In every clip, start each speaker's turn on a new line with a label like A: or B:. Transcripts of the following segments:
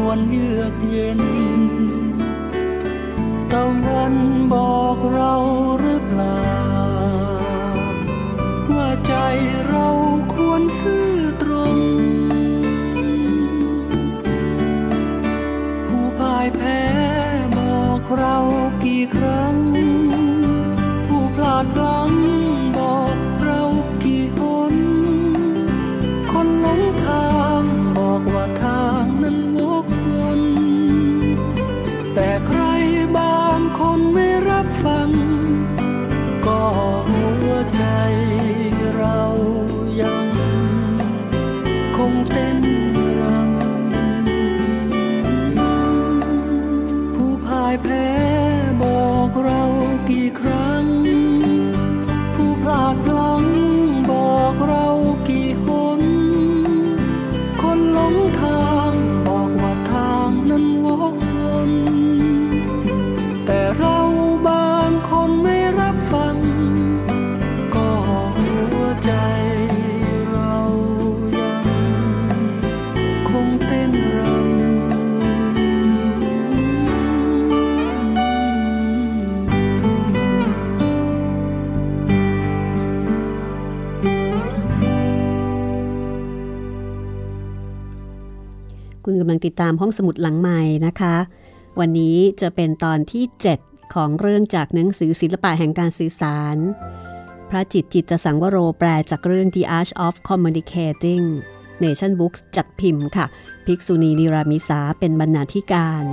A: ควร
B: ติดตามห้องสมุดหลังใหม่นะคะ วันนี้จะเป็นตอนที่ 7 ของเรื่องจากหนังสือศิลปะแห่งการสื่อสาร พระจิตจิตสังวโรแปลจากเรื่อง The Art of Communicating Nation Books จัดพิมพ์ค่ะ ภิกษุณีนิรามิสาเป็นบรรณาธิการ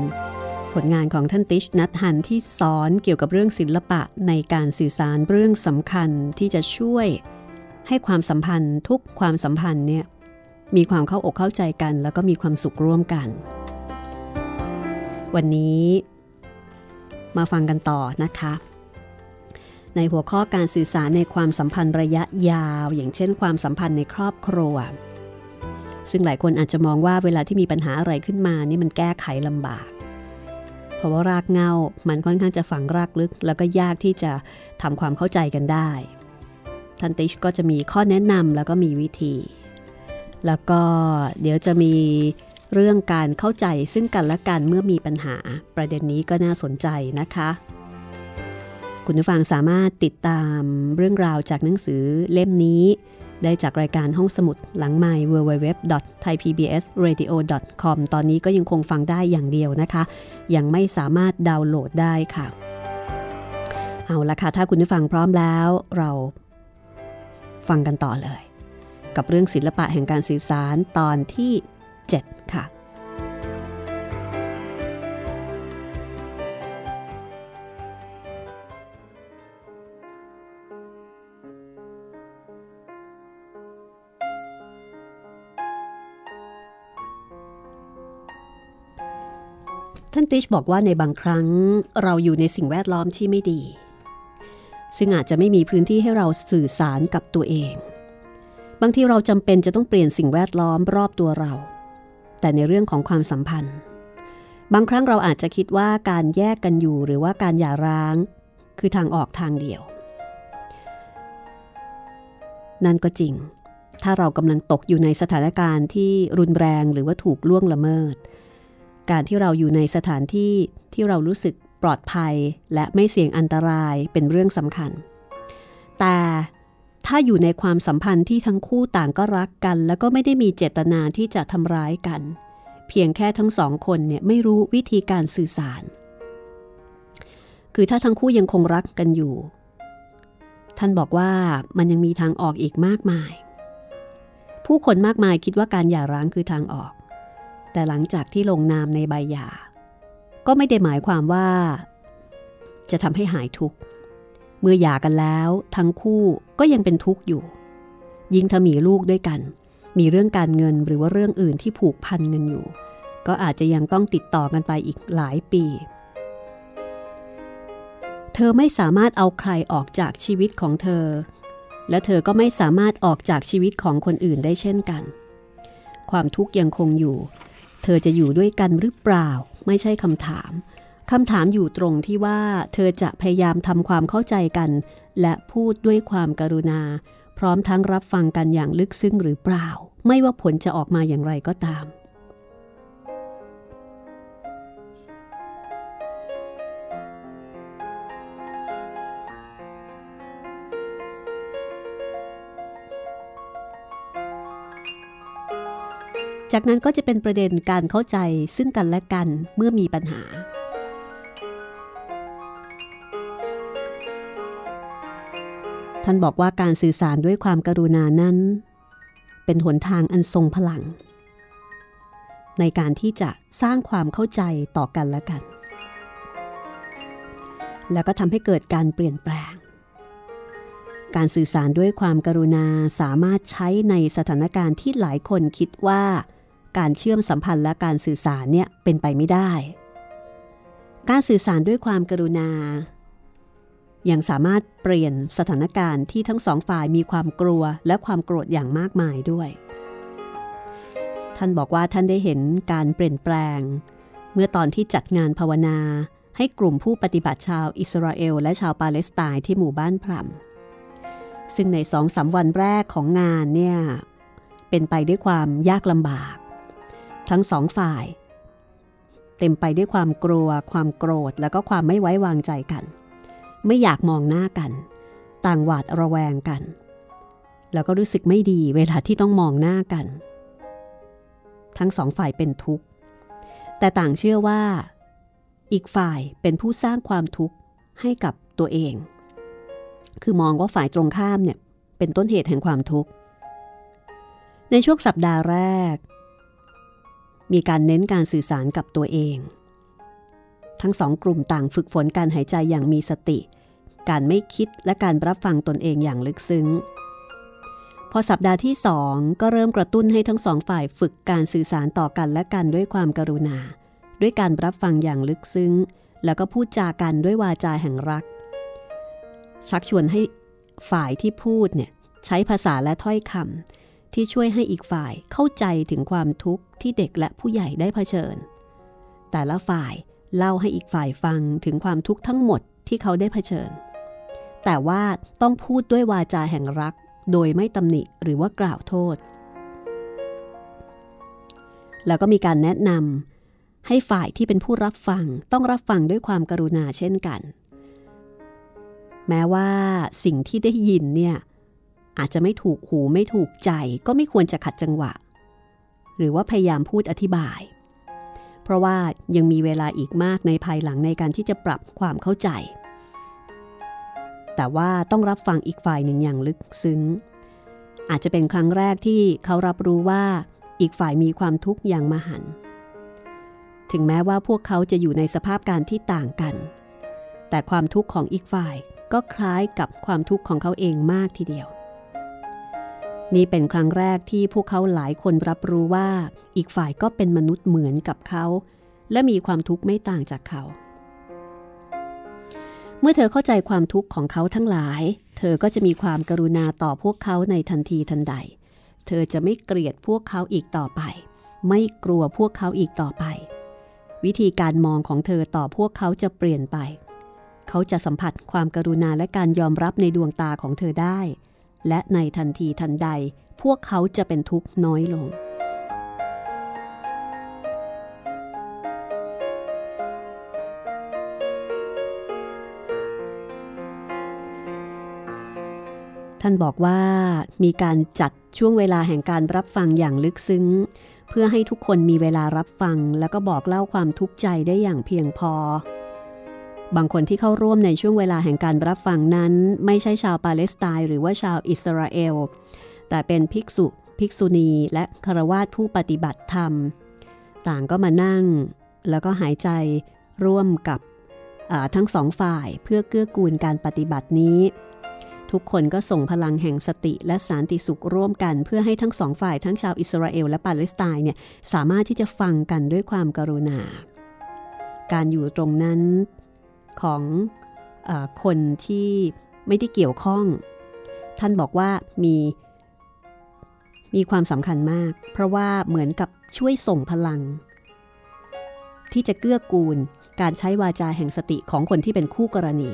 B: ผลงานของท่านติชนัทหันที่สอนเกี่ยวกับเรื่องศิลปะในการสื่อสารเรื่องสำคัญที่จะช่วย ให้ความสัมพันธ์ทุกความสัมพันธ์เนี่ย มีความเข้าอกเข้าใจกัน แล้วก็มีความสุขร่วมกัน วันนี้มาฟังกันต่อนะคะ ในหัวข้อการสื่อสารในความสัมพันธ์ระยะยาว อย่างเช่น ความสัมพันธ์ในครอบครัว ซึ่งหลายคนอาจจะมองว่าเวลาที่มีปัญหาอะไรขึ้นมานี่มันแก้ไขลำบาก เพราะว่ารากเงามันค่อนข้างจะฝังรากลึก แล้วก็ยากที่จะทำความเข้าใจกันได้ทันติชก็จะมีข้อแนะนำแล้วก็มีวิธี แล้วก็เดี๋ยวจะมีเรื่องการเข้าใจซึ่งกันและกันเมื่อมีปัญหาประเด็นนี้ก็น่าสนใจนะคะ คุณผู้ฟังสามารถติดตามเรื่องราวจากหนังสือเล่มนี้ ได้จากรายการห้องสมุดหลังไมค์ www.thaipbsradio.com ตอนนี้ก็ยังคงฟังได้อย่างเดียวนะคะ ยังไม่สามารถดาวน์โหลดได้ค่ะ เอาละค่ะ ถ้าคุณผู้ฟังพร้อมแล้ว เราฟังกันต่อเลย กับเรื่องศิลปะแห่งการสื่อสารตอนที่ 7 ค่ะ ท่านติชบอกว่าในบางครั้งเราอยู่ในสิ่งแวดล้อมที่ไม่ดี ซึ่งอาจจะไม่มีพื้นที่ให้เราสื่อสารกับตัวเอง บางทีเราจำเป็นจะต้องเปลี่ยนสิ่งแวดล้อมรอบตัวเรา แต่ในเรื่องของความสัมพันธ์ บางครั้งเราอาจจะคิดว่าการแยกกันอยู่หรือว่าการหย่าร้าง คือทางออกทางเดียว นั่นก็จริง ถ้าเรากำลังตกอยู่ในสถานการณ์ที่รุนแรงหรือว่าถูกล่วงละเมิด การที่เราอยู่ในสถานที่ที่เรารู้สึกปลอดภัยและไม่เสี่ยงอันตรายเป็นเรื่องสำคัญ แต่ ถ้าอยู่ในความสัมพันธ์ที่ทั้งคู่ต่างก็รักกัน แล้วก็ไม่ได้มีเจตนาที่จะทำร้ายกัน เพียงแค่ทั้งสองคนเนี่ยไม่รู้วิธีการสื่อสาร คือถ้าทั้งคู่ยังคงรักกันอยู่ ท่านบอกว่ามันยังมีทางออกอีกมากมาย ผู้คนมากมายคิดว่าการหย่าร้างคือทางออก แต่หลังจากที่ลงนามในใบหย่าก็ไม่ได้หมายความว่า จะทำให้หายทุกข์ เมื่อหย่ากันแล้ว ทั้งคู่ก็ยังเป็นทุกข์อยู่ ยิ่งถ้ามีลูกด้วยกัน มีเรื่องการเงินหรือว่าเรื่องอื่นที่ผูกพันกันอยู่ ก็อาจจะยังต้องติดต่อกันไปอีกหลายปี เธอไม่สามารถเอาใครออกจากชีวิตของเธอ และเธอก็ไม่สามารถออกจากชีวิตของคนอื่นได้เช่นกัน ความทุกข์ยังคงอยู่ เธอจะอยู่ด้วยกันหรือเปล่า ไม่ใช่คำถาม คำถามอยู่ตรงที่ว่าเธอจะพยายามทำความเข้าใจกัน และพูดด้วยความกรุณา พร้อมทั้งรับฟังกันอย่างลึกซึ้งหรือเปล่า ไม่ว่าผลจะออกมาอย่างไรก็ตาม จากนั้นก็จะเป็นประเด็นการเข้าใจซึ่งกันและกันเมื่อมีปัญหา ท่านบอกว่าการสื่อสารด้วยความกรุณานั้น เป็นหนทางอันทรงพลัง ในการที่จะสร้างความเข้าใจต่อกันและกัน แล้วก็ทำให้เกิดการเปลี่ยนแปลง การสื่อสารด้วยความกรุณาสามารถใช้ในสถานการณ์ที่หลายคนคิดว่า การเชื่อมสัมพันธ์และการสื่อสารเนี่ยเป็นไปไม่ได้ การสื่อสารด้วยความกรุณา ยังสามารถเปลี่ยนสถานการณ์ที่ทั้งสองฝ่ายมีความกลัวและความโกรธอย่างมากมายด้วย ท่านบอกว่าท่านได้เห็นการเปลี่ยนแปลง เมื่อตอนที่จัดงานภาวนา ให้กลุ่มผู้ปฏิบัติชาวอิสราเอล และชาวปาเลสไตน์ที่หมู่บ้านพรัมซึ่งในสองสาวันแรกของงานเนี่ยเป็นไปด้วยความยากลำบาก ทั้งสองฝ่าย เต็มไปด้วยความกลัว ความโกรธ แล้วก็ความไม่ไว้วางใจกัน ไม่อยากมองหน้ากัน ต่างหวาดระแวงกัน แล้วก็รู้สึกไม่ดีเวลาที่ต้องมองหน้ากัน ทั้งสองฝ่ายเป็นทุกข์ แต่ต่างเชื่อว่า อีกฝ่ายเป็นผู้สร้างความทุกข์ให้กับตัวเอง คือมองว่าฝ่ายตรงข้ามเนี่ยเป็นต้นเหตุแห่งความทุกข์ ในช่วงสัปดาห์แรก มีการเน้นการสื่อสารกับตัวเอง ทั้งสองกลุ่มต่างฝึกฝนการหายใจอย่างมีสติ การไม่คิดและการรับฟังตนเองอย่างลึกซึ้ง พอสัปดาห์ที่สองก็เริ่มกระตุ้นให้ทั้งสองฝ่ายฝึกการสื่อสารต่อกันและกันด้วยความกรุณา ด้วยการรับฟังอย่างลึกซึ้ง แล้วก็พูดจากันด้วยวาจาแห่งรัก ชักชวนให้ฝ่ายที่พูดเนี่ยใช้ภาษาและถ้อยคำที่ช่วยให้อีกฝ่ายเข้าใจถึงความทุกข์ที่เด็กและผู้ใหญ่ได้เผชิญ แต่ละฝ่าย เล่าให้อีกฝ่ายฟังถึงความทุกข์ทั้งหมดที่เขาได้เผชิญ แต่ว่าต้องพูดด้วยวาจาแห่งรัก โดยไม่ตำหนิหรือว่ากล่าวโทษ แล้วก็มีการแนะนำให้ฝ่ายที่เป็นผู้รับฟังต้องรับฟังด้วยความกรุณาเช่นกัน แม้ว่าสิ่งที่ได้ยินเนี่ยอาจจะไม่ถูกหูไม่ถูกใจก็ไม่ควรจะขัดจังหวะ หรือว่าพยายามพูดอธิบาย เพราะว่ายังมีเวลาอีกมากในภายหลังในการที่จะปรับความเข้าใจ แต่ว่าต้องรับฟังอีกฝ่ายหนึ่งอย่างลึกซึ้ง อาจจะเป็นครั้งแรกที่เขารับรู้ว่าอีกฝ่ายมีความทุกข์อย่างมหัน ถึงแม้ว่าพวกเขาจะอยู่ในสภาพการที่ต่างกัน แต่ความทุกข์ของอีกฝ่ายก็คล้ายกับความทุกข์ของเขาเองมากทีเดียว นี่เป็นครั้งแรกที่พวกเขาหลายคนรับรู้ว่าอีกฝ่ายก็เป็นมนุษย์เหมือนกับเขา และมีความทุกข์ไม่ต่างจากเขา เมื่อเธอเข้าใจความทุกข์ของเขาทั้งหลาย เธอก็จะมีความกรุณาต่อพวกเขาในทันทีทันใด เธอจะไม่เกลียดพวกเขาอีกต่อไป ไม่กลัวพวกเขาอีกต่อไป วิธีการมองของเธอต่อพวกเขาจะเปลี่ยนไป เขาจะสัมผัสความกรุณาและการยอมรับในดวงตาของเธอได้ และในทันทีทันใดพวกเขาจะเป็นทุกข์น้อยลง ท่านบอกว่ามีการจัดช่วงเวลาแห่งการรับฟังอย่างลึกซึ้ง เพื่อให้ทุกคนมีเวลารับฟัง แล้วก็บอกเล่าความทุกข์ใจได้อย่างเพียงพอ บางคนที่เข้าร่วมในช่วงเวลาแห่งการรับฟังนั้น ไม่ใช่ชาวปาเลสไตน์หรือว่าชาวอิสราเอล แต่เป็นภิกษุ ภิกษุณีและคารวาสผู้ปฏิบัติธรรม ต่างก็มานั่ง แล้วก็หายใจร่วมกับทั้งสองฝ่ายเพื่อเกื้อกูลการปฏิบัตินี้ ทุกคนก็ส่งพลังแห่งสติและสันติสุขร่วมกัน เพื่อให้ทั้งสองฝ่ายทั้งชาวอิสราเอลและปาเลสไตน์เนี่ยสามารถที่จะฟังกันด้วยความกรุณา การอยู่ตรงนั้น ของอคนที่ไม่ได้เกี่ยวข้อง ท่านบอกว่ามีมีความสำคัญมาก เพราะว่าเหมือนกับช่วยส่งพลัง ที่จะเกื้อกูลการใช้วาจาแห่งสติของคนที่เป็นคู่กรณี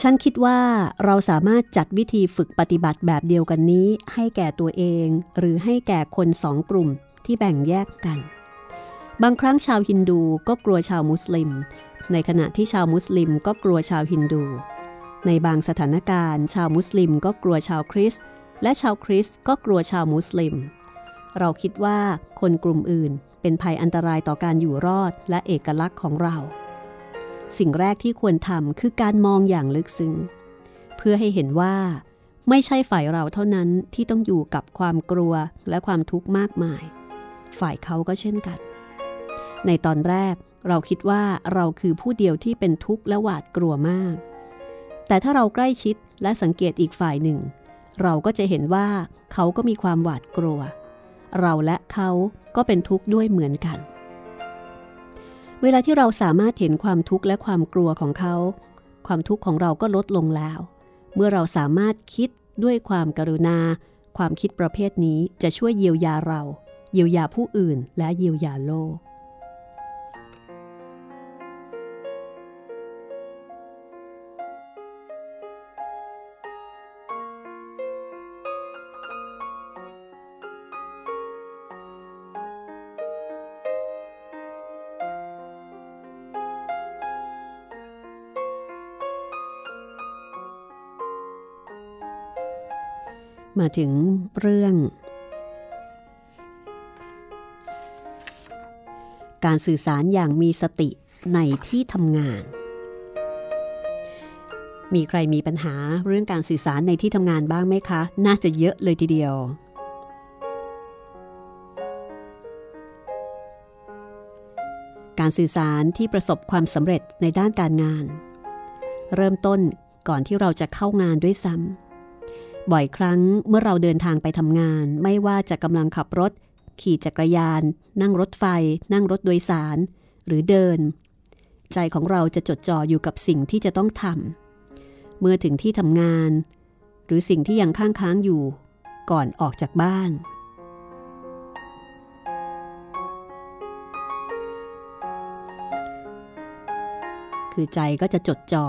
B: ฉันคิดว่าเราสามารถจัดวิธีฝึกปฏิบัติแบบเดียวกันนี้ ให้แก่ตัวเอง หรือให้แก่คนสองกลุ่มที่แบ่งแยกกัน บางครั้งชาวฮินดูก็กลัวชาวมุสลิม ในขณะที่ชาวมุสลิมก็กลัวชาวฮินดู ในบางสถานการณ์ ชาวมุสลิมก็กลัวชาวคริสต์และชาวคริสต์ก็กลัวชาวมุสลิม เราคิดว่าคนกลุ่มอื่นเป็นภัยอันตรายต่อการอยู่รอดและเอกลักษณ์ของเรา สิ่งแรกที่ควรทำคือการมองอย่างลึกซึ้งเพื่อให้เห็นว่า ไม่ใช่ฝ่ายเราเท่านั้นที่ต้องอยู่กับความกลัวและความทุกข์มากมาย ฝ่ายเขาก็เช่นกัน ในตอนแรกเราคิดว่าเราคือผู้เดียวที่เป็นทุกข์และหวาดกลัวมาก แต่ถ้าเราใกล้ชิดและสังเกตอีกฝ่ายหนึ่ง เราก็จะเห็นว่าเขาก็มีความหวาดกลัว เราและเขาก็เป็นทุกข์ด้วยเหมือนกัน เวลาที่เราสามารถเห็นความทุกข์และความกลัวของเขา ความทุกข์ของเราก็ลดลงแล้ว เมื่อเราสามารถคิดด้วยความกรุณา ความคิดประเภทนี้จะช่วยเยียวยาเรา เยียวยาผู้อื่นและเยียวยาโลก มาถึงเรื่อง การสื่อสารอย่างมีสติในที่ทำงาน มีใครมีปัญหาเรื่องการสื่อสารในที่ทำงานบ้างไหมคะ น่าจะเยอะเลยทีเดียวการสื่อสารที่ประสบความสำเร็จในด้านการงาน เริ่มต้นก่อนที่เราจะเข้างานด้วยซ้ำ บ่อยครั้งเมื่อเราเดินทางไปทำงาน ไม่ว่าจะกำลังขับรถ ขี่จักรยาน นั่งรถไฟ นั่งรถโดยสาร หรือเดิน ใจของเราจะจดจ่ออยู่กับสิ่งที่จะต้องทำเมื่อถึงที่ทำงาน หรือสิ่งที่ยังค้างค้างอยู่ ก่อนออกจากบ้านคือใจก็จะจดจอ่อ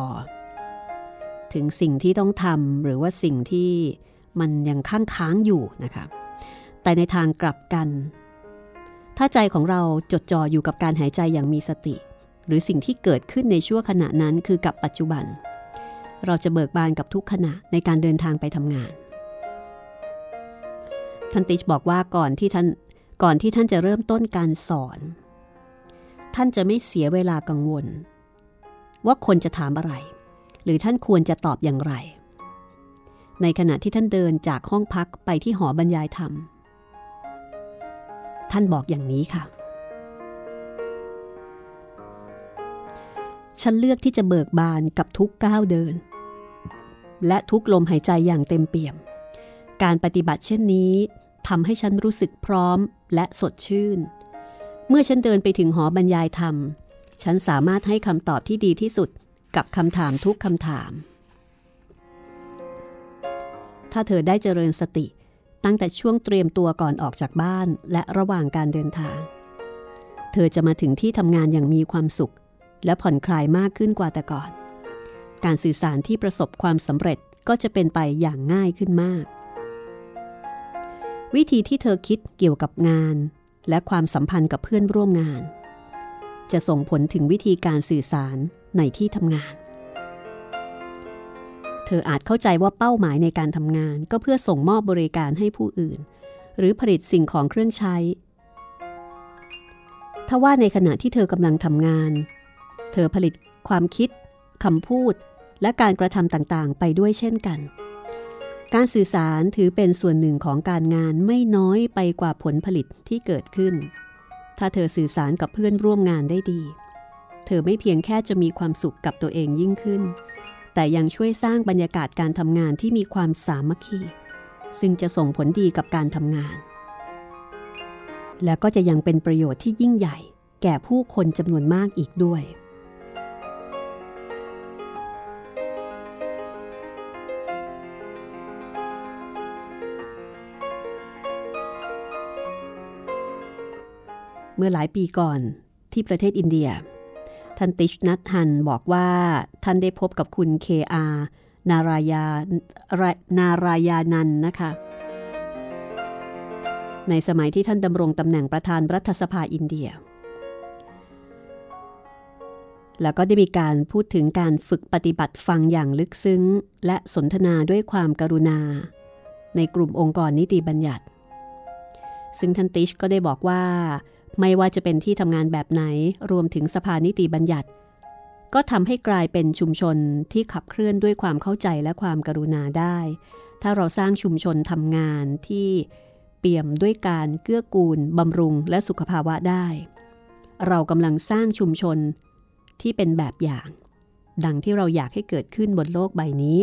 B: ถึงสิ่งที่ต้องทำหรือว่าสิ่งที่มันยังค้างค้างอยู่นะคะ แต่ในทางกลับกัน ถ้าใจของเราจดจ่ออยู่กับการหายใจอย่างมีสติ หรือสิ่งที่เกิดขึ้นในชั่วขณะนั้นคือกับปัจจุบัน เราจะเบิกบานกับทุกขณะในการเดินทางไปทำงาน ท่านติชบอกว่าก่อนที่ท่านก่อนที่ท่านจะเริ่มต้นการสอน ท่านจะไม่เสียเวลากังวล ว่าคนจะถามอะไร หรือท่านควรจะตอบอย่างไร ในขณะที่ท่านเดินจากห้องพักไปที่หอบรรยายธรรม ท่านบอกอย่างนี้ค่ะ ฉันเลือกที่จะเบิกบานกับทุกก้าวเดิน และทุกลมหายใจอย่างเต็มเปี่ยม การปฏิบัติเช่นนี้ทำให้ฉันรู้สึกพร้อมและสดชื่น เมื่อฉันเดินไปถึงหอบรรยายธรรม ฉันสามารถให้คำตอบที่ดีที่สุด กับคำถามทุกคำถาม ถ้าเธอได้เจริญสติ ตั้งแต่ช่วงเตรียมตัวก่อนออกจากบ้านและระหว่างการเดินทาง เธอจะมาถึงที่ทำงานอย่างมีความสุข และผ่อนคลายมากขึ้นกว่าแต่ก่อน การสื่อสารที่ประสบความสำเร็จก็จะเป็นไปอย่างง่ายขึ้นมาก วิธีที่เธอคิดเกี่ยวกับงาน และความสัมพันธ์กับเพื่อนร่วมงาน จะส่งผลถึงวิธีการสื่อสาร ในที่ทำงาน เธออาจเข้าใจว่าเป้าหมายในการทำงาน ก็เพื่อส่งมอบบริการให้ผู้อื่น หรือผลิตสิ่งของเครื่องใช้ทว่าในขณะที่เธอกำลังทำงาน เธอผลิตความคิดคำพูด และการกระทำต่างๆ ไปด้วยเช่นกัน การสื่อสารถือเป็นส่วนหนึ่งของการงานไม่น้อยไปกว่าผลผลิตที่เกิดขึ้น ถ้าเธอสื่อสารกับเพื่อนร่วมงานได้ดี เธอไม่เพียงแค่จะมีความสุขกับตัวเองยิ่งขึ้น แต่ยังช่วยสร้างบรรยากาศการทำงานที่มีความสามัคคี ซึ่งจะส่งผลดีกับการทำงาน และก็จะยังเป็นประโยชน์ที่ยิ่งใหญ่ แก่ผู้คนจำนวนมากอีกด้วยเมื่อหลายปีก่อนที่ประเทศอินเดีย ท่านติชนัททันบอกว่าท่านได้พบกับคุณเคอานารายานารายานันนะคะ ในสมัยที่ท่านดำรงตำแหน่งประธานรัฐสภาอินเดีย แล้วก็ได้มีการพูดถึงการฝึกปฏิบัติฟังอย่างลึกซึ้ง และสนทนาด้วยความกรุณา ในกลุ่มองค์กรนิติบัญญัติ ซึ่งท่านติชก็ได้บอกว่า ไม่ว่าจะเป็นที่ทำงานแบบไหนรวมถึงสภานิติบัญญัติ ก็ทำให้กลายเป็นชุมชนที่ขับเคลื่อนด้วยความเข้าใจและความกรุณาได้ ถ้าเราสร้างชุมชนทำงานที่เปี่ยมด้วยการเกื้อกูลบำรุงและสุขภาวะได้ เรากำลังสร้างชุมชนที่เป็นแบบอย่าง ดังที่เราอยากให้เกิดขึ้นบนโลกใบนี้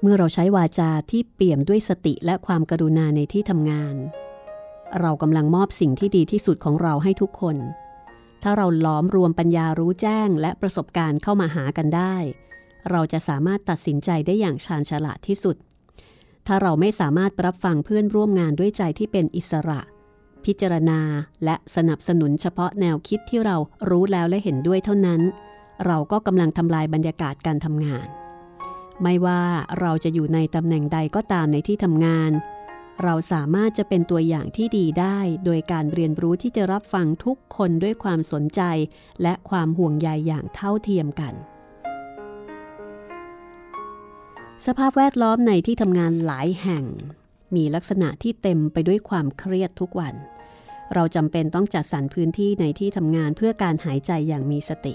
B: เมื่อเราใช้วาจาที่เปี่ยมด้วยสติและความกรุณาในที่ทำงาน เรากำลังมอบสิ่งที่ดีที่สุดของเราให้ทุกคน ถ้าเราล้อมรวมปัญญารู้แจ้งและประสบการณ์เข้ามาหากันได้ เราจะสามารถตัดสินใจได้อย่างชาญฉลาดที่สุด ถ้าเราไม่สามารถรับฟังเพื่อนร่วมงานด้วยใจที่เป็นอิสระ พิจารณาและสนับสนุนเฉพาะแนวคิดที่เรารู้แล้วและเห็นด้วยเท่านั้น เราก็กำลังทำลายบรรยากาศการทำงาน ไม่ว่าเราจะอยู่ในตำแหน่งใดก็ตามในที่ทำงาน เราสามารถจะเป็นตัวอย่างที่ดีได้ โดยการเรียนรู้ที่จะรับฟังทุกคนด้วยความสนใจ และความห่วงใยอย่างเท่าเทียมกัน สภาพแวดล้อมในที่ทำงานหลายแห่ง มีลักษณะที่เต็มไปด้วยความเครียดทุกวัน เราจำเป็นต้องจัดสรรพื้นที่ในที่ทำงานเพื่อการหายใจอย่างมีสติ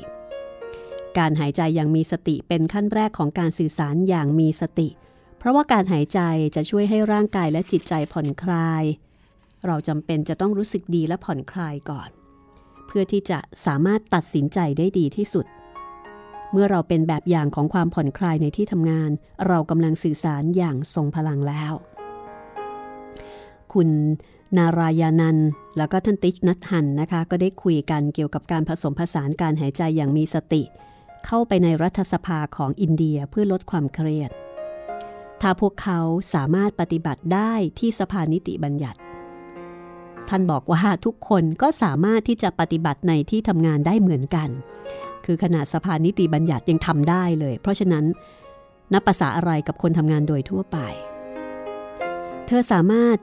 B: การหายใจอย่างมีสติเป็นขั้นแรกของการสื่อสารอย่างมีสติเพราะว่าการหายใจจะช่วยให้ร่างกายและจิตใจผ่อนคลาย เราจำเป็นจะต้องรู้สึกดีและผ่อนคลายก่อน เพื่อที่จะสามารถตัดสินใจได้ดีที่สุด เมื่อเราเป็นแบบอย่างของความผ่อนคลายในที่ทำงาน เรากำลังสื่อสารอย่างทรงพลังแล้ว คุณนารายานันแล้วก็ท่านติชนัทหันนะคะ ก็ได้คุยกันเกี่ยวกับการผสมผสานการหายใจอย่างมีสติ เข้าไปในรัฐสภาของอินเดียเพื่อลดความเครียด ถ้าพวกเขาสามารถปฏิบัติได้ที่สภานิติบัญญัติ ท่านบอกว่าทุกคนก็สามารถที่จะปฏิบัติในที่ทำงานได้เหมือนกัน คือขนาดสภานิติบัญญัติยังทำได้เลย เพราะฉะนั้นนับภาษาอะไรกับคนทำงานโดยทั่วไป เธอสามารถ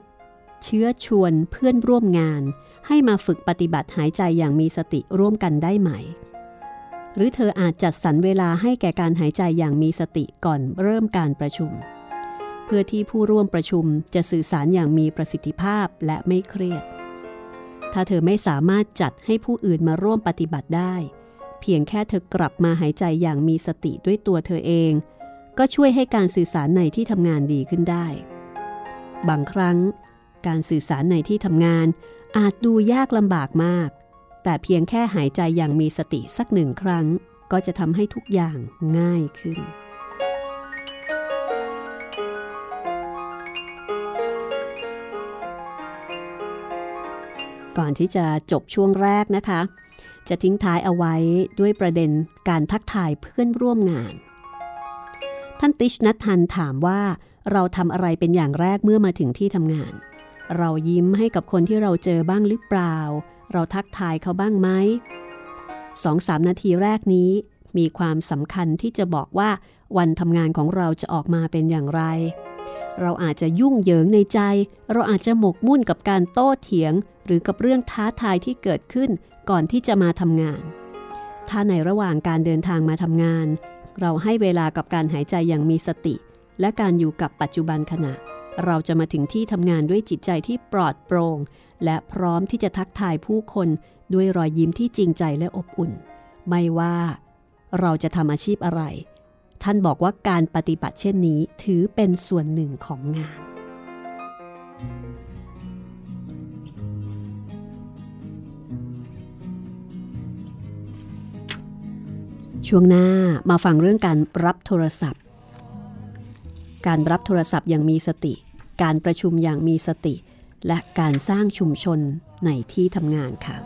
B: เชื้อชวนเพื่อนร่วมงาน ให้มาฝึกปฏิบัติหายใจอย่างมีสติร่วมกันได้ไหม หรือเธออาจจัดสรรเวลาให้แก่การหายใจอย่างมีสติก่อนเริ่มการประชุม เพื่อที่ผู้ร่วมประชุมจะสื่อสารอย่างมีประสิทธิภาพและไม่เครียด ถ้าเธอไม่สามารถจัดให้ผู้อื่นมาร่วมปฏิบัติได้ เพียงแค่เธอกลับมาหายใจอย่างมีสติด้วยตัวเธอเอง ก็ช่วยให้การสื่อสารในที่ทำงานดีขึ้นได้ บางครั้ง การสื่อสารในที่ทำงานอาจดูยากลำบากมาก แต่เพียงแค่หายใจอย่างมีสติสักหนึ่งครั้ง ก็จะทำให้ทุกอย่างง่ายขึ้น ก่อนที่จะจบช่วงแรกนะคะ จะทิ้งท้ายเอาไว้ด้วยประเด็นการทักทายเพื่อนร่วมงาน ท่านติชนัททันถามว่าเราทำอะไรเป็นอย่างแรกเมื่อมาถึงที่ทำงาน เรายิ้มให้กับคนที่เราเจอบ้างหรือเปล่า เราทักทายเขาบ้างไหมสองสามนาทีแรกนี้มีความสำคัญที่จะบอกว่าวันทำงานของเราจะออกมาเป็นอย่างไร เราอาจจะยุ่งเหยิงในใจ เราอาจจะหมกมุ่นกับการโต้เถียง หรือกับเรื่องท้าทายที่เกิดขึ้นก่อนที่จะมาทำงาน ถ้าในระหว่างการเดินทางมาทำงาน เราให้เวลากับการหายใจอย่างมีสติ และการอยู่กับปัจจุบันขณะ เราจะมาถึงที่ทำงานด้วยจิตใจที่ปลอดโปร่งและพร้อมที่จะทักทายผู้คนด้วยรอยยิ้มที่จริงใจและอบอุ่น ไม่ว่าเราจะทำอาชีพอะไร ท่านบอกว่าการปฏิบัติเช่นนี้ถือเป็นส่วนหนึ่งของงาน ช่วงหน้ามาฟังเรื่องการรับโทรศัพท์ การรับโทรศัพท์อย่างมีสติ การประชุมอย่างมีสติ และการสร้างชุมชนในที่ทำงานค่ะ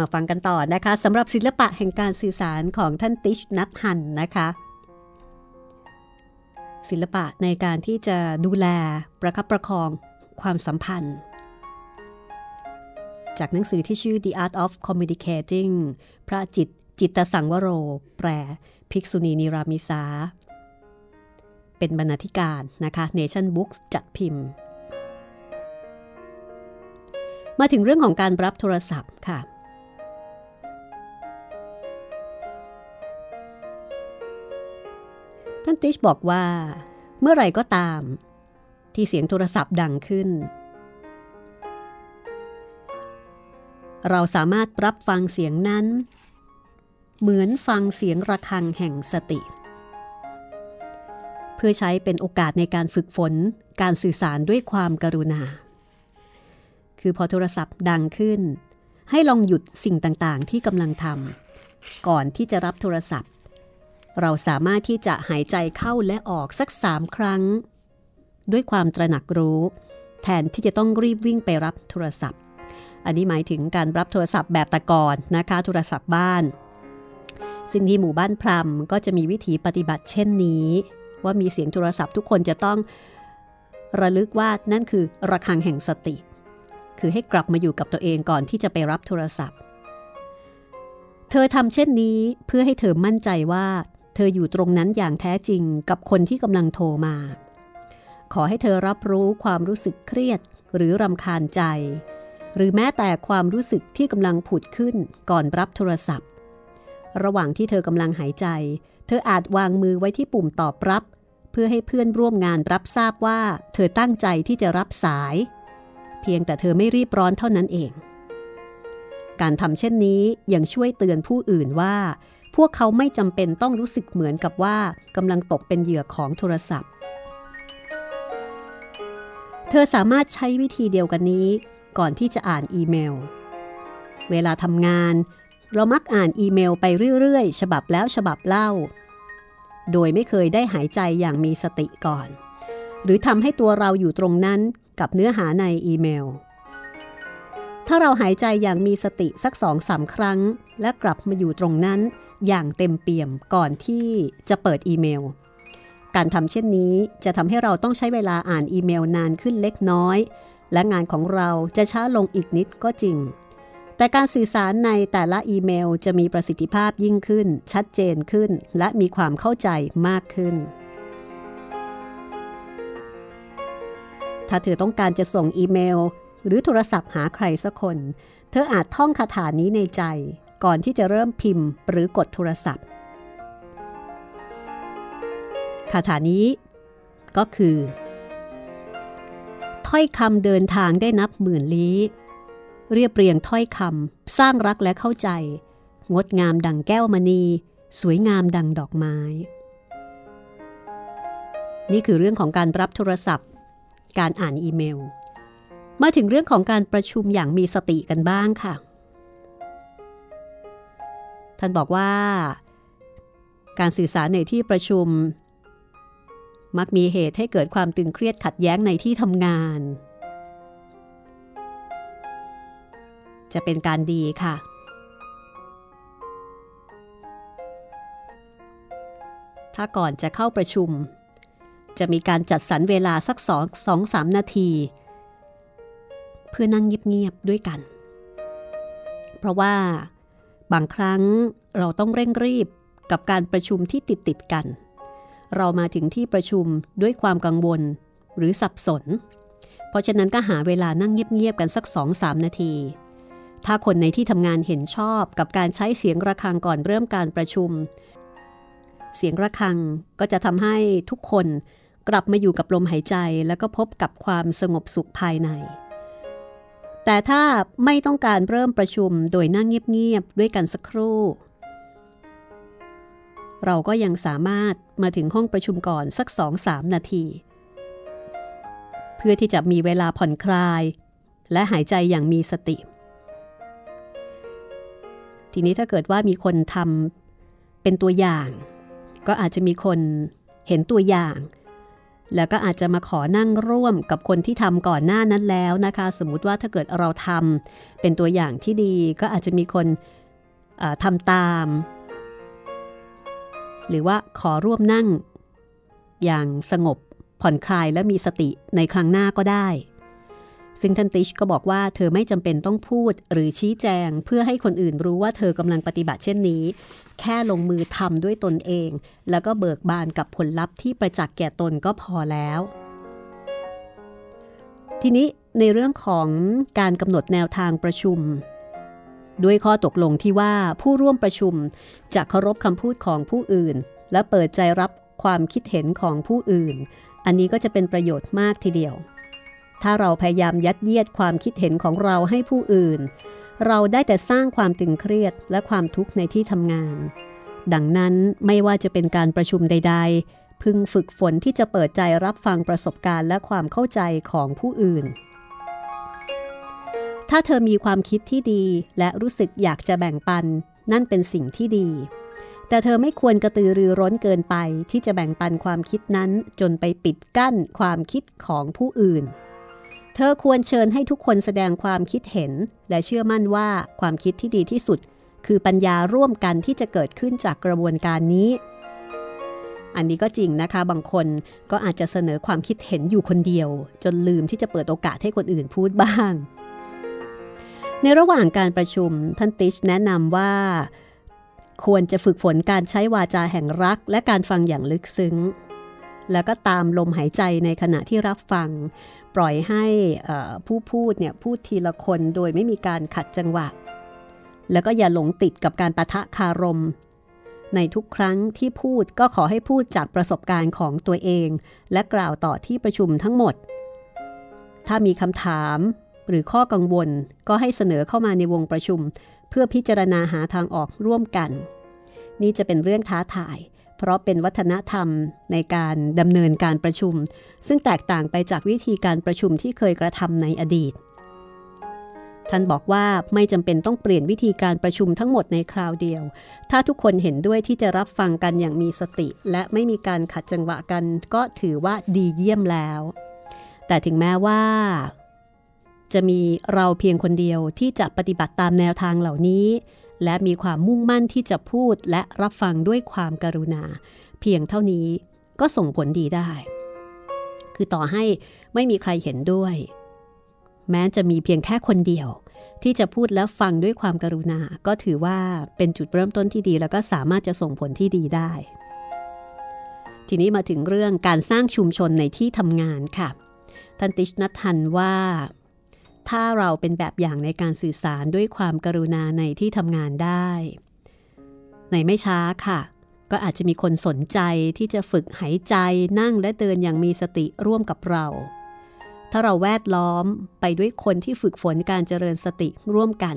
B: มาฟังกันต่อนะคะสำหรับศิลปะแห่งการสื่อสารของท่านติชนักหันนะคะศิลปะในการที่จะดูแลประคับประคองความสัมพันธ์ จากหนังสือที่ชื่อ The Art of Communicating พระจิตจิตสังวโร แปล ภิกษุณีนิรามิสา เป็นบรรณาธิการนะคะ Nation Books จัดพิมพ์ มาถึงเรื่องของการรับโทรศัพท์ค่ะ ท่านติชบอกว่า เมื่อไหร่ก็ตาม ที่เสียงโทรศัพท์ดังขึ้น เราสามารถรับฟังเสียงนั้น เหมือนฟังเสียงระฆังแห่งสติ เพื่อใช้เป็นโอกาสในการฝึกฝนการสื่อสารด้วยความกรุณา คือพอโทรศัพท์ดังขึ้น ให้ลองหยุดสิ่งต่างๆ ที่กำลังทำก่อนที่จะรับโทรศัพท์ เราสามารถที่จะหายใจเข้าและออกสักสามครั้ง ด้วยความตระหนักรู้ แทนที่จะต้องรีบวิ่งไปรับโทรศัพท์ อันนี้หมายถึงการรับโทรศัพท์แบบตะกอนนะคะ โทรศัพท์บ้าน ซึ่งที่หมู่บ้านพรมก็จะมีวิธีปฏิบัติเช่นนี้ ว่ามีเสียงโทรศัพท์ทุกคนจะต้องระลึกว่านั่นคือระฆังแห่งสติ คือให้กลับมาอยู่กับตัวเองก่อนที่จะไปรับโทรศัพท์ เธอทำเช่นนี้เพื่อให้เธอมั่นใจว่า เธออยู่ตรงนั้นอย่างแท้จริงกับคนที่กำลังโทรมา ขอให้เธอรับรู้ความรู้สึกเครียดหรือรำคาญใจ หรือแม้แต่ความรู้สึกที่กำลังผุดขึ้นก่อนรับโทรศัพท์ ระหว่างที่เธอกำลังหายใจ เธออาจวางมือไว้ที่ปุ่มตอบรับ เพื่อให้เพื่อนร่วมงานรับทราบว่า เธอตั้งใจที่จะรับสาย เพียงแต่เธอไม่รีบร้อนเท่านั้นเองการทำเช่นนี้ยังช่วยเตือนผู้อื่นว่า วกเขาไม่จำเป็นต้องรู้สึกเหมือนกับว่ากำลังตกเป็นเหยื่อของโทรศัพท์ เธอสามารถใช้วิธีเดียวกันนี้ ก่อนที่จะอ่านอีเมล เวลาทำงาน เรามักอ่านอีเมลไปเรื่อยๆ ฉบับแล้วฉบับเล่า โดยไม่เคยได้หายใจอย่างมีสติก่อน หรือทำให้ตัวเราอยู่ตรงนั้นกับเนื้อหาในอีเมลถ้าเราหายใจอย่างมีสติสักสองสามครั้ง และกลับมาอยู่ตรงนั้น อย่างเต็มเปี่ยมก่อนที่จะเปิดอีเมล การทำเช่นนี้จะทำให้เราต้องใช้เวลาอ่านอีเมลนานขึ้นเล็กน้อย และงานของเราจะช้าลงอีกนิดก็จริง แต่การสื่อสารในแต่ละอีเมลจะมีประสิทธิภาพยิ่งขึ้น ชัดเจนขึ้น และมีความเข้าใจมากขึ้นถ้าเธอต้องการจะส่งอีเมล หรือโทรศัพท์หาใครสักคน เธออาจท่องคาถานี้ในใจ ก่อนที่จะเริ่มพิมพ์หรือกดโทรศัพท์ คาถานี้ก็คือ ถ้อยคำเดินทางได้นับหมื่นลี้ เรียบเรียงถ้อยคำสร้างรักและเข้าใจ งดงามดังแก้วมณี สวยงามดังดอกไม้ นี่คือเรื่องของการรับโทรศัพท์ การอ่านอีเมล มาถึงเรื่องของการประชุมอย่างมีสติกันบ้างค่ะ ท่านบอกว่า การสื่อสารในที่ประชุม มักมีเหตุให้เกิดความตึงเครียดขัดแย้งในที่ทำงาน จะเป็นการดีค่ะ ถ้าก่อนจะเข้าประชุม จะมีการจัดสรรเวลาสักสองสองสามนาที เพื่อนั่งเงียบๆด้วยกัน เพราะว่า บางครั้งเราต้องเร่งรีบกับการประชุมที่ติดติดกัน เรามาถึงที่ประชุมด้วยความกังวลหรือสับสน เพราะฉะนั้นก็หาเวลานั่งเงียบๆกันสัก2-3นาที ถ้าคนในที่ทำงานเห็นชอบกับการใช้เสียงระฆังก่อนเริ่มการประชุม เสียงระฆังก็จะทำให้ทุกคนกลับมาอยู่กับลมหายใจแล้วก็พบกับความสงบสุขภายใน แต่ถ้าไม่ต้องการเริ่มประชุมโดยนั่งเงียบๆด้วยกันสักครู่ เราก็ยังสามารถมาถึงห้องประชุมก่อนสัก2-3นาที เพื่อที่จะมีเวลาผ่อนคลาย และหายใจอย่างมีสติ ทีนี้ถ้าเกิดว่ามีคนทำเป็นตัวอย่าง ก็อาจจะมีคนเห็นตัวอย่าง แล้วก็อาจจะมาขอนั่งร่วมกับคนที่ทำก่อนหน้านั้นแล้วนะคะ สมมุติว่าถ้าเกิดเราทำเป็นตัวอย่างที่ดีก็อาจจะมีคนทำตาม หรือว่าขอร่วมนั่งอย่างสงบผ่อนคลายและมีสติในครั้งหน้าก็ได้ ซึ่งท่านติชก็บอกว่าเธอไม่จำเป็นต้องพูดหรือชี้แจง เพื่อให้คนอื่นรู้ว่าเธอกำลังปฏิบัติเช่นนี้ แค่ลงมือทำด้วยตนเอง แล้วก็เบิกบานกับผลลัพธ์ที่ประจักษ์แก่ตนก็พอแล้ว ทีนี้ในเรื่องของการกำหนดแนวทางประชุม ด้วยข้อตกลงที่ว่าผู้ร่วมประชุมจะเคารพคำพูดของผู้อื่น และเปิดใจรับความคิดเห็นของผู้อื่น อันนี้ก็จะเป็นประโยชน์มากทีเดียว ถ้าเราพยายามยัดเยียดความคิดเห็นของเราให้ผู้อื่น เราได้แต่สร้างความตึงเครียดและความทุกข์ในที่ทำงาน ดังนั้นไม่ว่าจะเป็นการประชุมใด ๆ พึงฝึกฝนที่จะเปิดใจรับฟังประสบการณ์และความเข้าใจของผู้อื่น ถ้าเธอมีความคิดที่ดีและรู้สึกอยากจะแบ่งปัน นั่นเป็นสิ่งที่ดีแต่เธอไม่ควรกระตือรือร้นเกินไปที่จะแบ่งปันความคิดนั้นจนไปปิดกั้นความคิดของผู้อื่น เธอควรเชิญให้ทุกคนแสดงความคิดเห็น และเชื่อมั่นว่าความคิดที่ดีที่สุด คือปัญญาร่วมกันที่จะเกิดขึ้นจากกระบวนการนี้ อันนี้ก็จริงนะคะ บางคนก็อาจจะเสนอความคิดเห็นอยู่คนเดียว จนลืมที่จะเปิดโอกาสให้คนอื่นพูดบ้าง ในระหว่างการประชุมท่านติชแนะนำว่า ควรจะฝึกฝนการใช้วาจาแห่งรัก และการฟังอย่างลึกซึ้ง แล้วก็ตามลมหายใจในขณะที่รับฟัง ปล่อยให้ผู้พูดเนี่ยพูดทีละคนโดยไม่มีการขัดจังหวะ แล้วก็อย่าหลงติดกับการประทะคารม ในทุกครั้งที่พูดก็ขอให้พูดจากประสบการณ์ของตัวเอง และกล่าวต่อที่ประชุมทั้งหมด ถ้ามีคำถามหรือข้อกังวลก็ให้เสนอเข้ามาในวงประชุม เพื่อพิจารณาหาทางออกร่วมกัน นี่จะเป็นเรื่องท้าทาย เพราะเป็นวัฒนธรรมในการดำเนินการประชุม ซึ่งแตกต่างไปจากวิธีการประชุมที่เคยกระทำในอดีต ท่านบอกว่าไม่จำเป็นต้องเปลี่ยนวิธีการประชุมทั้งหมดในคราวเดียว ถ้าทุกคนเห็นด้วยที่จะรับฟังกันอย่างมีสติ และไม่มีการขัดจังหวะกัน ก็ถือว่าดีเยี่ยมแล้ว แต่ถึงแม้ว่าจะมีเราเพียงคนเดียวที่จะปฏิบัติตามแนวทางเหล่านี้ และมีความมุ่งมั่นที่จะพูดและรับฟังด้วยความการุณา เพียงเท่านี้ก็ส่งผลดีได้ คือต่อให้ไม่มีใครเห็นด้วย แม้จะมีเพียงแค่คนเดียว ที่จะพูดและฟังด้วยความการุณา ก็ถือว่าเป็นจุดเริ่มต้นที่ดี แล้วก็สามารถจะส่งผลที่ดีได้ ทีนี้มาถึงเรื่องการสร้างชุมชนในที่ทำงานค่ะ ทันติชนัททันว่า ถ้าเราเป็นแบบอย่างในการสื่อสารด้วยความกรุณาในที่ทำงานได้ ในไม่ช้าค่ะ ก็อาจจะมีคนสนใจที่จะฝึกหายใจนั่งและเดินอย่างมีสติร่วมกับเรา ถ้าเราแวดล้อมไปด้วยคนที่ฝึกฝนการเจริญสติร่วมกัน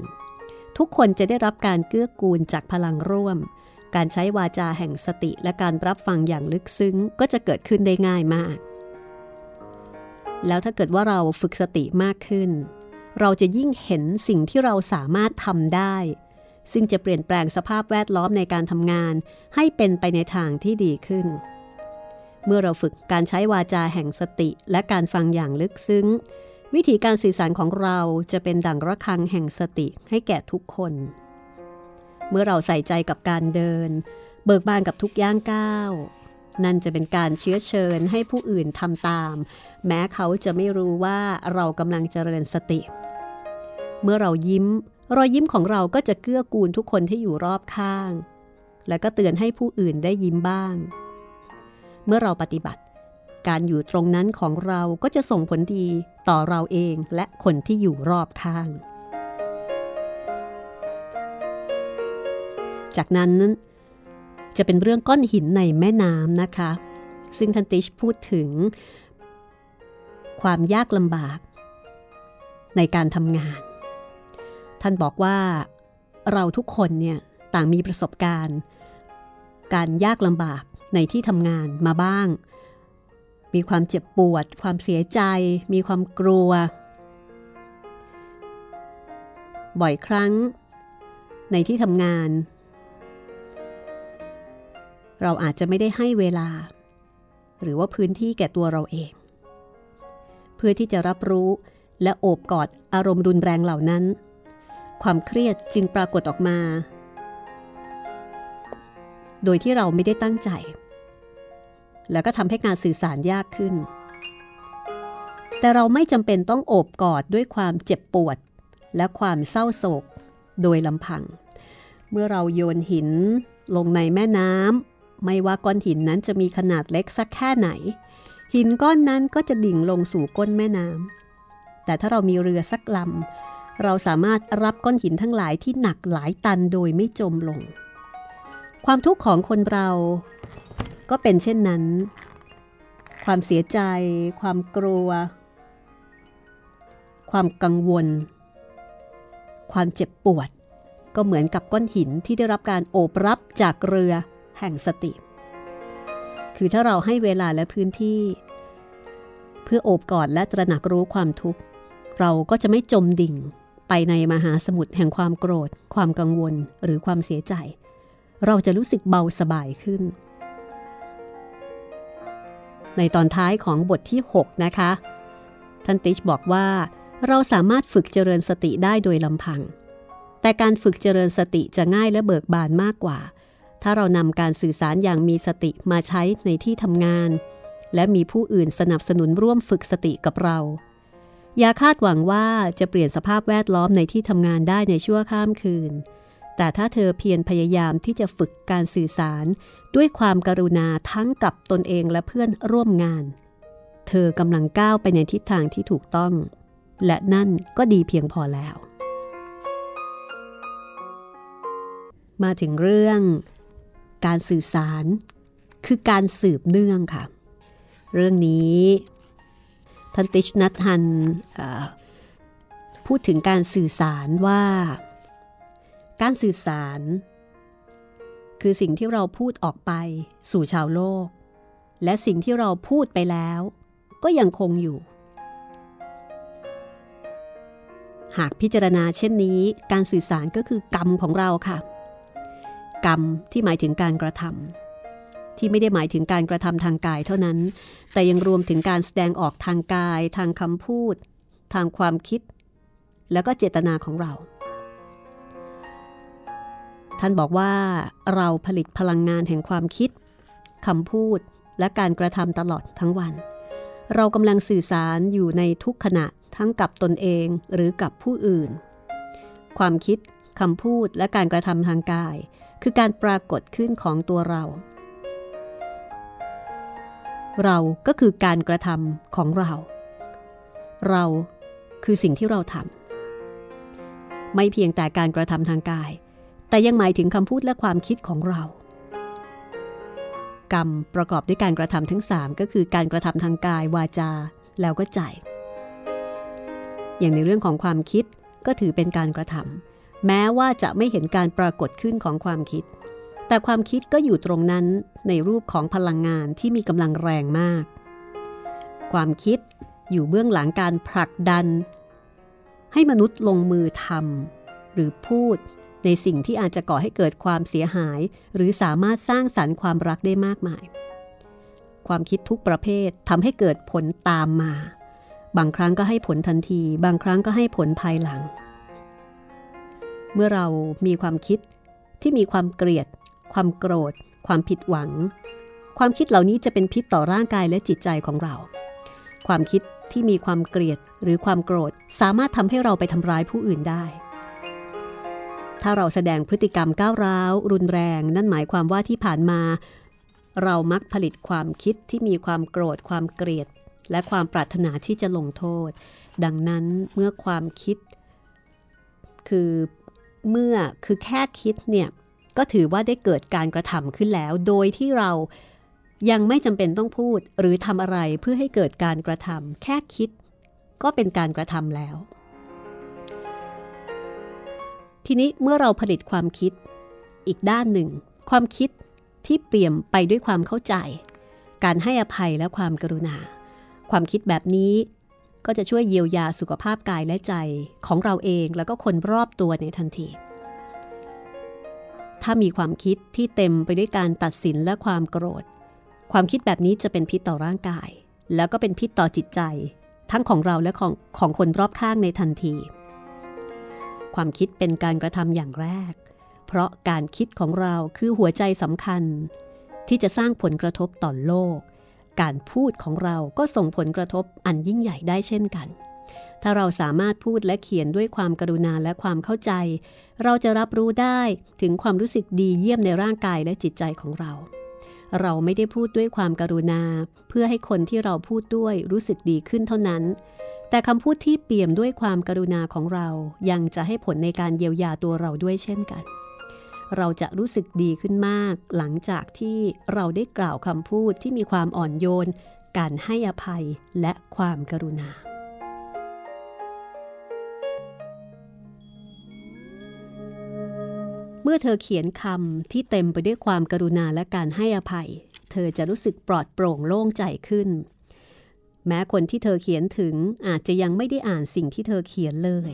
B: ทุกคนจะได้รับการเกื้อกูลจากพลังร่วม การใช้วาจาแห่งสติและการรับฟังอย่างลึกซึ้งก็จะเกิดขึ้นได้ง่ายมาก แล้วถ้าเกิดว่าเราฝึกสติมากขึ้น เราจะยิ่งเห็นสิ่งที่เราสามารถทำได้ ซึ่งจะเปลี่ยนแปลงสภาพแวดล้อมในการทำงาน ให้เป็นไปในทางที่ดีขึ้น เมื่อเราฝึกการใช้วาจาแห่งสติและการฟังอย่างลึกซึ้ง วิธีการสื่อสารของเราจะเป็นดั่งระฆังแห่งสติให้แก่ทุกคน เมื่อเราใส่ใจกับการเดิน เบิกบานกับทุกย่างก้าว นั่นจะเป็นการเชื้อเชิญให้ผู้อื่นทำตาม แม้เขาจะไม่รู้ว่าเรากำลังเจริญสติ เมื่อเรายิ้ม รอยยิ้มของเราก็จะเกื้อกูลทุกคนที่อยู่รอบข้าง และก็เตือนให้ผู้อื่นได้ยิ้มบ้าง เมื่อเราปฏิบัติ การอยู่ตรงนั้นของเราก็จะส่งผลดีต่อเราเองและคนที่อยู่รอบข้าง จากนั้น จะเป็นเรื่องก้อนหินในแม่น้ำนะคะ ซึ่งทันติชพูดถึง ความยากลำบาก ในการทำงาน ท่านบอกว่าเราทุกคนเนี่ยต่างมีประสบการณ์ การยากลำบากในที่ทำงานมาบ้าง มีความเจ็บปวด ความเสียใจ มีความกลัว บ่อยครั้ง ในที่ทำงาน เราอาจจะไม่ได้ให้เวลา หรือว่าพื้นที่แก่ตัวเราเอง เพื่อที่จะรับรู้และโอบกอดอารมณ์รุนแรงเหล่านั้น ความเครียดจึงปรากฏออกมา โดยที่เราไม่ได้ตั้งใจ แล้วก็ทำให้การสื่อสารยากขึ้น แต่เราไม่จำเป็นต้องโอบกอดด้วยความเจ็บปวด และความเศร้าโศกโดยลำพัง เมื่อเราโยนหินลงในแม่น้ำ ไม่ว่าก้อนหินนั้นจะมีขนาดเล็กสักแค่ไหน หินก้อนนั้นก็จะดิ่งลงสู่ก้นแม่น้ำแต่ถ้าเรามีเรือสักลำเราสามารถรับก้อนหินทั้งหลายที่หนักหลายตันโดยไม่จมลง ความทุกข์ของคนเรา ก็เป็นเช่นนั้น ความเสียใจ ความกลัว ความกังวล ความเจ็บปวดก็เหมือนกับก้อนหินที่ได้รับการโอบรับจากเรือ แห่งสติ คือถ้าเราให้เวลาและพื้นที่ เพื่อโอบกอดและตระหนักรู้ความทุกข์ เราก็จะไม่จมดิ่งไปในมหาสมุทรแห่งความโกรธ ความกังวลหรือความเสียใจ เราจะรู้สึกเบาสบายขึ้น ในตอนท้ายของบทที่ 6 นะคะ ท่านติชบอกว่า เราสามารถฝึกเจริญสติได้โดยลำพัง แต่การฝึกเจริญสติจะง่ายและเบิกบานมากกว่า ถ้าเรานำการสื่อสารอย่างมีสติมาใช้ในที่ทำงาน และมีผู้อื่นสนับสนุนร่วมฝึกสติกับเรา อย่าคาดหวังว่าจะเปลี่ยนสภาพแวดล้อมในที่ทำงานได้ในชั่วข้ามคืน แต่ถ้าเธอเพียรพยายามที่จะฝึกการสื่อสาร ด้วยความการุณาทั้งกับตนเองและเพื่อนร่วมงาน เธอกำลังก้าวไปในทิศทางที่ถูกต้อง และนั่นก็ดีเพียงพอแล้ว มาถึงเรื่อง การสื่อสาร คือการสืบเนื่องค่ะ เรื่องนี้ท่านติชนัทฮันพูดถึงการสื่อสารว่า การสื่อสาร คือสิ่งที่เราพูดออกไปสู่ชาวโลก และสิ่งที่เราพูดไปแล้ว ก็ยังคงอยู่ หากพิจารณาเช่นนี้ การสื่อสารก็คือกรรมของเราค่ะ กรรมที่หมายถึงการกระทำที่ไม่ได้หมายถึงการกระทำทางกายเท่านั้น แต่ยังรวมถึงการแสดงออกทางกาย ทางคำพูด ทางความคิด แล้วก็เจตนาของเรา ท่านบอกว่าเราผลิตพลังงานแห่งความคิดคำพูดและการกระทำตลอดทั้งวัน เรากำลังสื่อสารอยู่ในทุกขณะทั้งกับตนเองหรือกับผู้อื่น ความคิดคำพูดและการกระทำทางกาย คือการปรากฏขึ้นของตัวเรา เราก็คือการกระทำของเรา เราคือสิ่งที่เราทำไม่เพียงแต่การกระทำทางกาย แต่ยังหมายถึงคำพูดและความคิดของเรา กรรมประกอบด้วยการกระทำทั้ง 3 ก็คือการกระทำทางกายวาจาแล้วก็ใจอย่างในเรื่องของความคิดก็ถือเป็นการกระทำ แม้ว่าจะไม่เห็นการปรากฏขึ้นของความคิด แต่ความคิดก็อยู่ตรงนั้นในรูปของพลังงานที่มีกำลังแรงมาก ความคิดอยู่เบื้องหลังการผลักดัน ให้มนุษย์ลงมือทำหรือพูดในสิ่งที่อาจจะก่อให้เกิดความเสียหาย หรือสามารถสร้างสรรค์ความรักได้มากมาย ความคิดทุกประเภททำให้เกิดผลตามมา บางครั้งก็ให้ผลทันที บางครั้งก็ให้ผลภายหลัง เมื่อเรามีความคิดที่มีความเกลียด ความโกรธ ความผิดหวัง ความคิดเหล่านี้จะเป็นพิษต่อร่างกายและจิตใจของเรา ความคิดที่มีความเกลียดหรือความโกรธสามารถทำให้เราไปทำร้ายผู้อื่นได้ ถ้าเราแสดงพฤติกรรมก้าวร้าว รุนแรง นั่นหมายความว่าที่ผ่านมา เรามักผลิตความคิดที่มีความโกรธ ความเกลียด และความปรารถนาที่จะลงโทษ ดังนั้นเมื่อความคิด คือ เมื่อคือแค่คิดเนี่ยก็ถือว่าได้เกิดการกระทำขึ้นแล้ว โดยที่เรายังไม่จำเป็นต้องพูดหรือทำอะไรเพื่อให้เกิดการกระทำแค่คิด ก็เป็นการกระทำแล้ว ทีนี้เมื่อเราผลิตความคิด อีกด้านหนึ่ง ความคิดที่เปี่ยมไปด้วยความเข้าใจ การให้อภัยและความกรุณา ความคิดแบบนี้ ก็จะช่วยเยียวยาสุขภาพกายและใจของเราเองแล้วก็คนรอบตัวในทันที ถ้ามีความคิดที่เต็มไปด้วยการตัดสินและความโกรธ ความคิดแบบนี้จะเป็นพิษต่อร่างกาย แล้วก็เป็นพิษต่อจิตใจ ทั้งของเราและของของคนรอบข้างในทันที ความคิดเป็นการกระทำอย่างแรก เพราะการคิดของเราคือหัวใจสำคัญ ที่จะสร้างผลกระทบต่อโลก การพูดของเราก็ส่งผลกระทบอันยิ่งใหญ่ได้เช่นกัน ถ้าเราสามารถพูดและเขียนด้วยความกรุณาและความเข้าใจ เราจะรับรู้ได้ถึงความรู้สึกดีเยี่ยมในร่างกายและจิตใจของเรา เราไม่ได้พูดด้วยความกรุณา เพื่อให้คนที่เราพูดด้วยรู้สึกดีขึ้นเท่านั้น แต่คำพูดที่เปี่ยมด้วยความกรุณาของเรายังจะให้ผลในการเยียวยาตัวเราด้วยเช่นกัน เราจะรู้สึกดีขึ้นมาก หลังจากที่เราได้กล่าวคำพูดที่มีความอ่อนโยน การให้อภัยและความกรุณา เมื่อเธอเขียนคำที่เต็มไปด้วยความกรุณาและการให้อภัย เธอจะรู้สึกปลอดโปร่งโล่งใจขึ้น แม้คนที่เธอเขียนถึงอาจจะยังไม่ได้อ่านสิ่งที่เธอเขียนเลย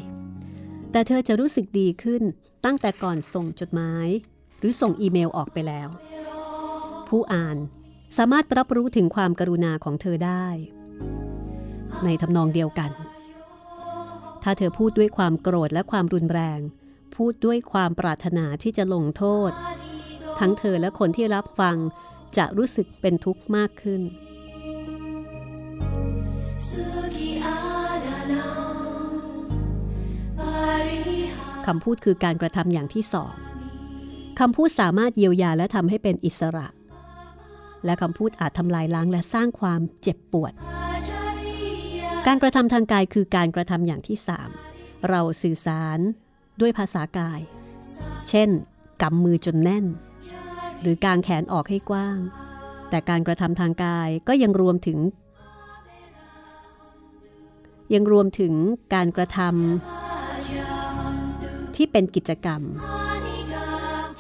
B: แต่เธอจะรู้สึกดีขึ้นตั้งแต่ก่อนส่งจดหมาย หรือส่งอีเมลออกไปแล้ว ผู้อ่านสามารถรับรู้ถึงความกรุณาของเธอได้ ในทำนองเดียวกัน ถ้าเธอพูดด้วยความโกรธและความรุนแรง พูดด้วยความปรารถนาที่จะลงโทษ ทั้งเธอและคนที่รับฟังจะรู้สึกเป็นทุกข์มากขึ้น คำพูดคือการกระทำอย่างที่สองคำพูดสามารถเยียวยาและทำให้เป็นอิสระ และคำพูดอาจทำลายล้างและสร้างความเจ็บปวด การกระทำทางกายคือการกระทำอย่างที่สามเราสื่อสารด้วยภาษากาย เช่นกำมือจนแน่น หรือกางแขนออกให้กว้าง แต่การกระทำทางกายก็ยังรวมถึง ยังรวมถึงการกระทำ ที่เป็นกิจกรรม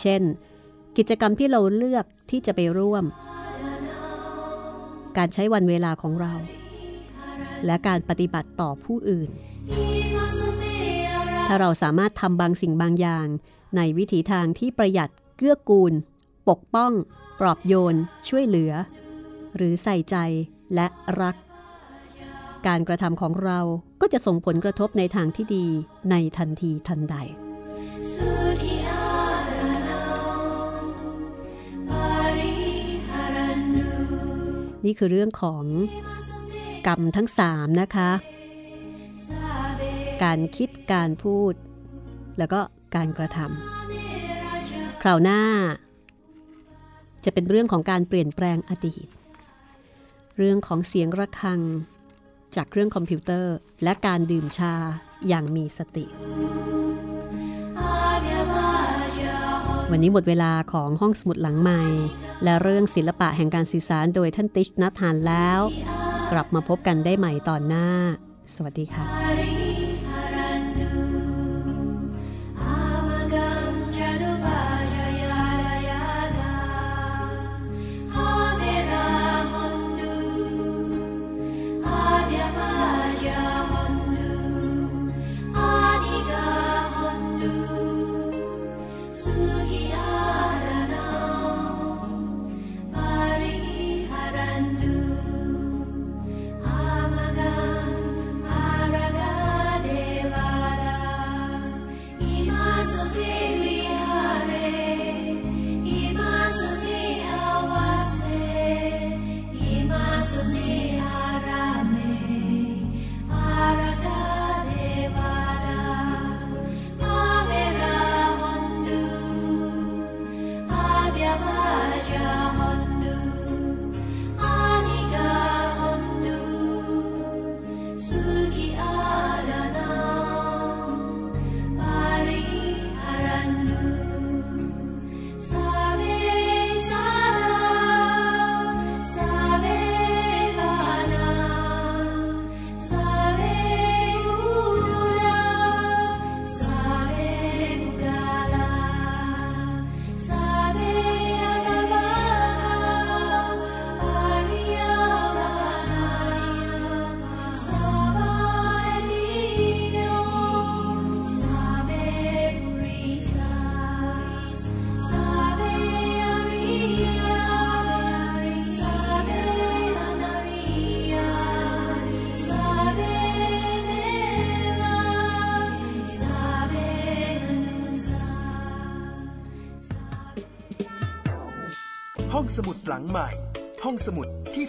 B: เช่น กิจกรรมที่เราเลือกที่จะไปร่วม การใช้วันเวลาของเรา และการปฏิบัติต่อผู้อื่น ถ้าเราสามารถทำบางสิ่งบางอย่าง ในวิถีทางที่ประหยัดเกื้อกูล ปกป้อง ปลอบโยน ช่วยเหลือ หรือใส่ใจและรักการกระทำของเราก็จะส่งผลกระทบในทางที่ดีในทันทีทันใด นี่คือเรื่องของกรรมทั้งสามนะคะ การคิดการพูด แล้วก็การกระทำคราวหน้า จะเป็นเรื่องของการเปลี่ยนแปลงอดีต เรื่องของเสียงระฆัง จากเครื่องคอมพิวเตอร์ และการดื่มชาอย่างมีสติ วันนี้หมดเวลาของห้องสมุดหลังใหม่ และเรื่องศิลปะแห่งการสื่อสารโดยท่านติชนัทานแล้ว กลับมาพบกันได้ใหม่ตอนหน้า สวัสดีค่ะ